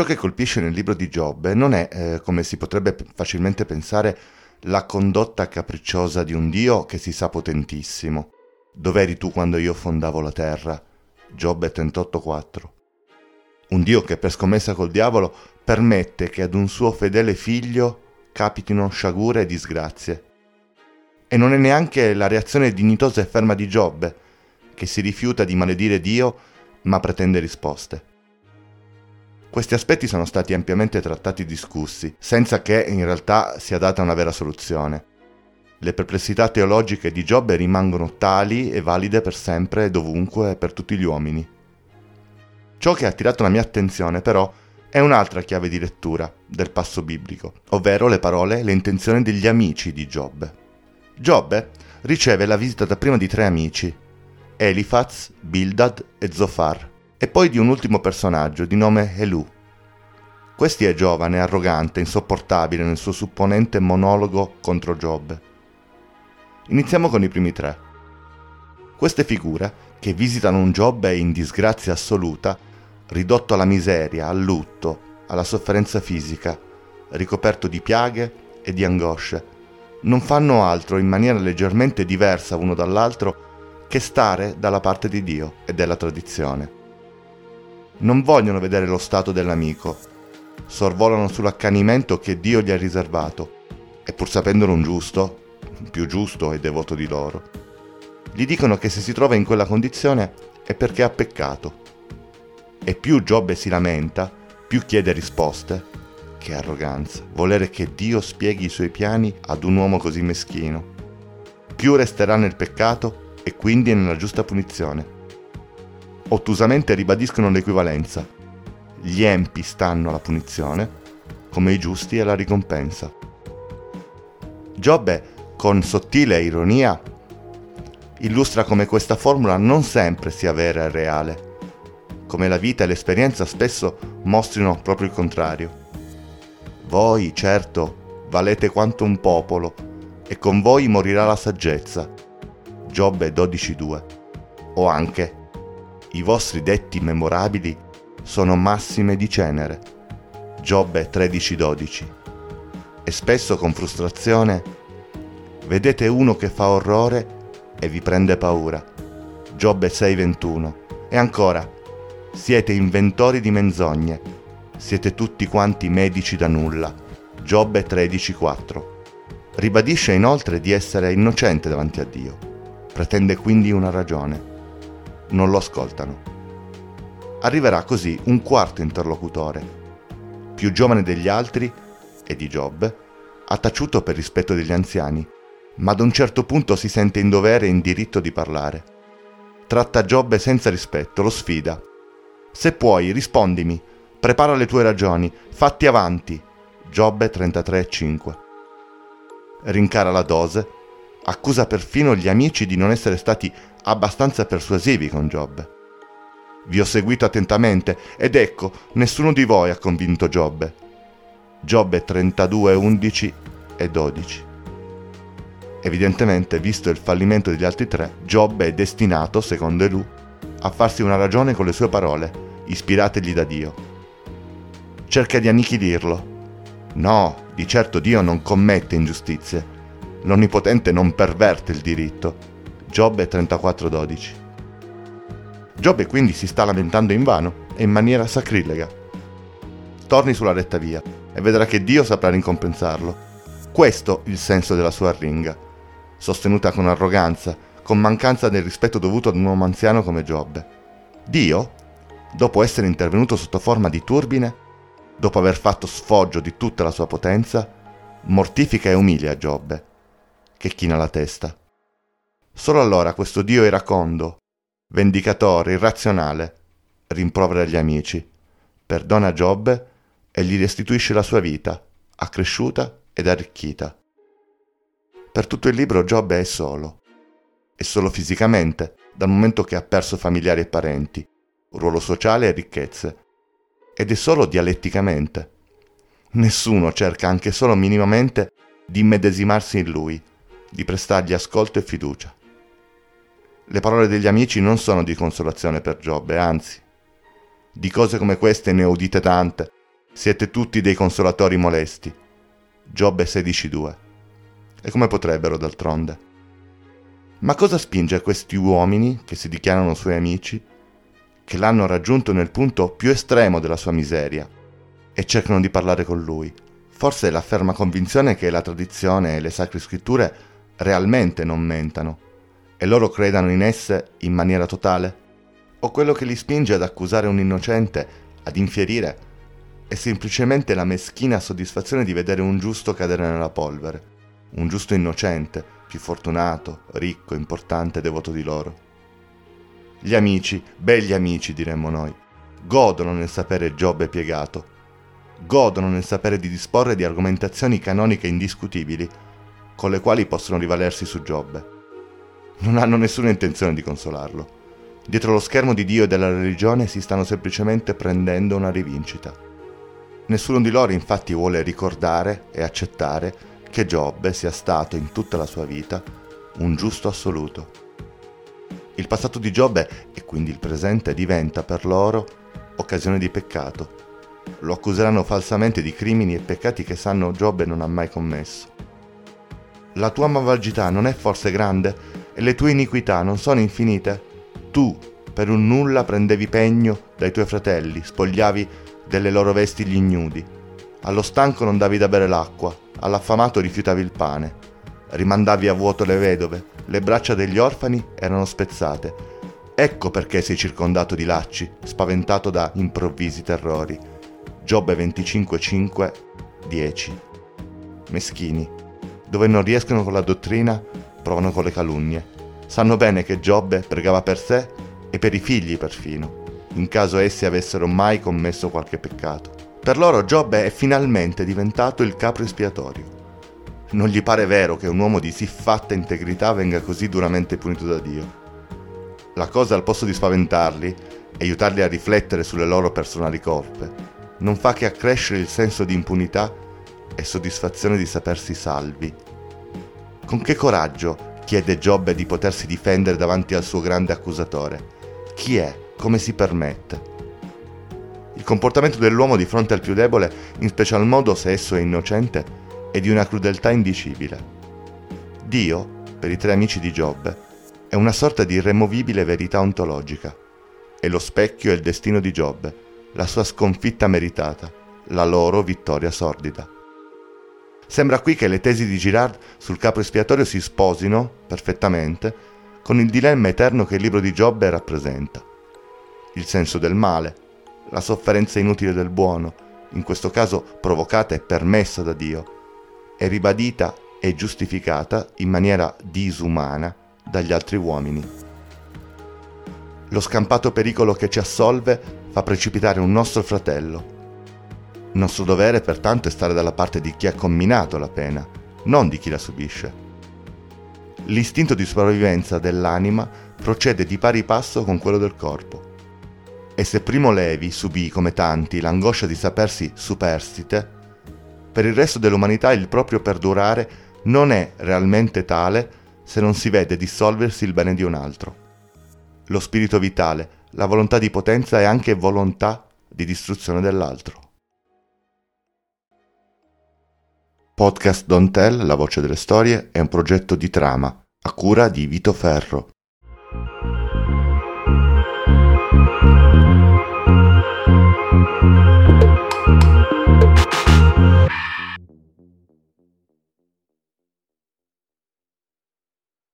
Ciò che colpisce nel libro di Giobbe non è, eh, come si potrebbe facilmente pensare, la condotta capricciosa di un Dio che si sa potentissimo. Dov'eri tu quando io fondavo la terra? Giobbe 38,4. Un Dio che per scommessa col diavolo permette che ad un suo fedele figlio capitino sciagure e disgrazie. E non è neanche la reazione dignitosa e ferma di Giobbe, che si rifiuta di maledire Dio ma pretende risposte. Questi aspetti sono stati ampiamente trattati e discussi, senza che in realtà sia data una vera soluzione. Le perplessità teologiche di Giobbe rimangono tali e valide per sempre e dovunque per tutti gli uomini. Ciò che ha attirato la mia attenzione però è un'altra chiave di lettura del passo biblico, ovvero le parole e le intenzioni degli amici di Giobbe. Giobbe riceve la visita dapprima di tre amici, Elifaz, Bildad e Zofar, e poi di un ultimo personaggio di nome Elu. Questi è giovane, arrogante, insopportabile nel suo supponente monologo contro Giobbe. Iniziamo con i primi tre. Queste figure, che visitano un Giobbe in disgrazia assoluta, ridotto alla miseria, al lutto, alla sofferenza fisica, ricoperto di piaghe e di angosce, non fanno altro in maniera leggermente diversa uno dall'altro che stare dalla parte di Dio e della tradizione. Non vogliono vedere lo stato dell'amico, sorvolano sull'accanimento che Dio gli ha riservato, e pur sapendolo un giusto, più giusto e devoto di loro, gli dicono che se si trova in quella condizione è perché ha peccato. E più Giobbe si lamenta, più chiede risposte. Che arroganza, volere che Dio spieghi i suoi piani ad un uomo così meschino. Più resterà nel peccato e quindi nella giusta punizione ottusamente ribadiscono l'equivalenza. Gli empi stanno alla punizione, come i giusti alla ricompensa. Giobbe, con sottile ironia, illustra come questa formula non sempre sia vera e reale, come la vita e l'esperienza spesso mostrino proprio il contrario. Voi, certo, valete quanto un popolo, e con voi morirà la saggezza. Giobbe 12.2. O anche i vostri detti memorabili sono massime di cenere. Giobbe 13:12. E spesso con frustrazione vedete uno che fa orrore e vi prende paura. Giobbe 6:21. E ancora, siete inventori di menzogne, siete tutti quanti medici da nulla. Giobbe 13:4. Ribadisce inoltre di essere innocente davanti a Dio. Pretende quindi una ragione non lo ascoltano. Arriverà così un quarto interlocutore, più giovane degli altri e di Giobbe, ha taciuto per rispetto degli anziani, ma ad un certo punto si sente in dovere e in diritto di parlare. Tratta Giobbe senza rispetto, lo sfida. Se puoi, rispondimi, prepara le tue ragioni, fatti avanti. Giobbe 33,5. Rincara la dose, accusa perfino gli amici di non essere stati abbastanza persuasivi con Giobbe. Vi ho seguito attentamente ed ecco, nessuno di voi ha convinto Giobbe. Giobbe 32, 11 e 12. Evidentemente, visto il fallimento degli altri tre, Giobbe è destinato, secondo Elu, a farsi una ragione con le sue parole, ispirategli da Dio. Cerca di annichilirlo. No, di certo Dio non commette ingiustizie. L'Onnipotente non perverte il diritto Giobbe 34:12. Giobbe quindi si sta lamentando invano e in maniera sacrilega. Torni sulla retta via e vedrà che Dio saprà ricompensarlo. Questo il senso della sua arringa, sostenuta con arroganza, con mancanza del rispetto dovuto ad un uomo anziano come Giobbe. Dio, dopo essere intervenuto sotto forma di turbine, dopo aver fatto sfoggio di tutta la sua potenza, mortifica e umilia Giobbe, che china la testa. Solo allora questo Dio iracondo, vendicatore, irrazionale, rimprovera gli amici, perdona Giobbe e gli restituisce la sua vita, accresciuta ed arricchita. Per tutto il libro Giobbe è solo. È solo fisicamente, dal momento che ha perso familiari e parenti, ruolo sociale e ricchezze. Ed è solo dialetticamente. Nessuno cerca anche solo minimamente di immedesimarsi in lui, di prestargli ascolto e fiducia. Le parole degli amici non sono di consolazione per Giobbe, anzi, di cose come queste ne udite tante, siete tutti dei consolatori molesti. Giobbe 16.2. E come potrebbero d'altronde? Ma cosa spinge questi uomini, che si dichiarano suoi amici, che l'hanno raggiunto nel punto più estremo della sua miseria, e cercano di parlare con lui? Forse la ferma convinzione che la tradizione e le sacre scritture realmente non mentano, e loro credano in esse in maniera totale? O quello che li spinge ad accusare un innocente, ad infierire, è semplicemente la meschina soddisfazione di vedere un giusto cadere nella polvere, un giusto innocente, più fortunato, ricco, importante, devoto di loro. Gli amici, begli amici diremmo noi, godono nel sapere Giobbe piegato, godono nel sapere di disporre di argomentazioni canoniche indiscutibili con le quali possono rivalersi su Giobbe. Non hanno nessuna intenzione di consolarlo. Dietro lo schermo di Dio e della religione si stanno semplicemente prendendo una rivincita. Nessuno di loro infatti vuole ricordare e accettare che Giobbe sia stato in tutta la sua vita un giusto assoluto. Il passato di Giobbe e quindi il presente diventa per loro occasione di peccato lo accuseranno falsamente di crimini e peccati che sanno Giobbe non ha mai commesso. La tua malvagità non è forse grande e le tue iniquità non sono infinite? Tu, per un nulla, prendevi pegno dai tuoi fratelli, spogliavi delle loro vesti gli ignudi. Allo stanco non davi da bere l'acqua, all'affamato rifiutavi il pane. Rimandavi a vuoto le vedove, le braccia degli orfani erano spezzate. Ecco perché sei circondato di lacci, spaventato da improvvisi terrori. Giobbe 25, 10. Meschini, dove non riescono con la dottrina, provano con le calunnie. Sanno bene che Giobbe pregava per sé e per i figli perfino, in caso essi avessero mai commesso qualche peccato. Per loro Giobbe è finalmente diventato il capro espiatorio. Non gli pare vero che un uomo di sì fatta integrità venga così duramente punito da Dio. La cosa al posto di spaventarli e aiutarli a riflettere sulle loro personali colpe, non fa che accrescere il senso di impunità e soddisfazione di sapersi salvi. Con che coraggio chiede Giobbe di potersi difendere davanti al suo grande accusatore? Chi è? Come si permette? Il comportamento dell'uomo di fronte al più debole, in special modo se esso è innocente, è di una crudeltà indicibile. Dio, per i tre amici di Giobbe, è una sorta di irremovibile verità ontologica. È lo specchio e il destino di Giobbe, la sua sconfitta meritata, la loro vittoria sordida. Sembra qui che le tesi di Girard sul capo espiatorio si sposino, perfettamente, con il dilemma eterno che il libro di Giobbe rappresenta. Il senso del male, la sofferenza inutile del buono, in questo caso provocata e permessa da Dio, è ribadita e giustificata in maniera disumana dagli altri uomini. Lo scampato pericolo che ci assolve fa precipitare un nostro fratello. Il nostro dovere pertanto è stare dalla parte di chi ha comminato la pena, non di chi la subisce. L'istinto di sopravvivenza dell'anima procede di pari passo con quello del corpo. E se Primo Levi subì, come tanti, l'angoscia di sapersi superstite, per il resto dell'umanità il proprio perdurare non è realmente tale se non si vede dissolversi il bene di un altro. Lo spirito vitale, la volontà di potenza è anche volontà di distruzione dell'altro. Podcast Don't Tell, la voce delle storie, è un progetto di trama, a cura di Vito Ferro.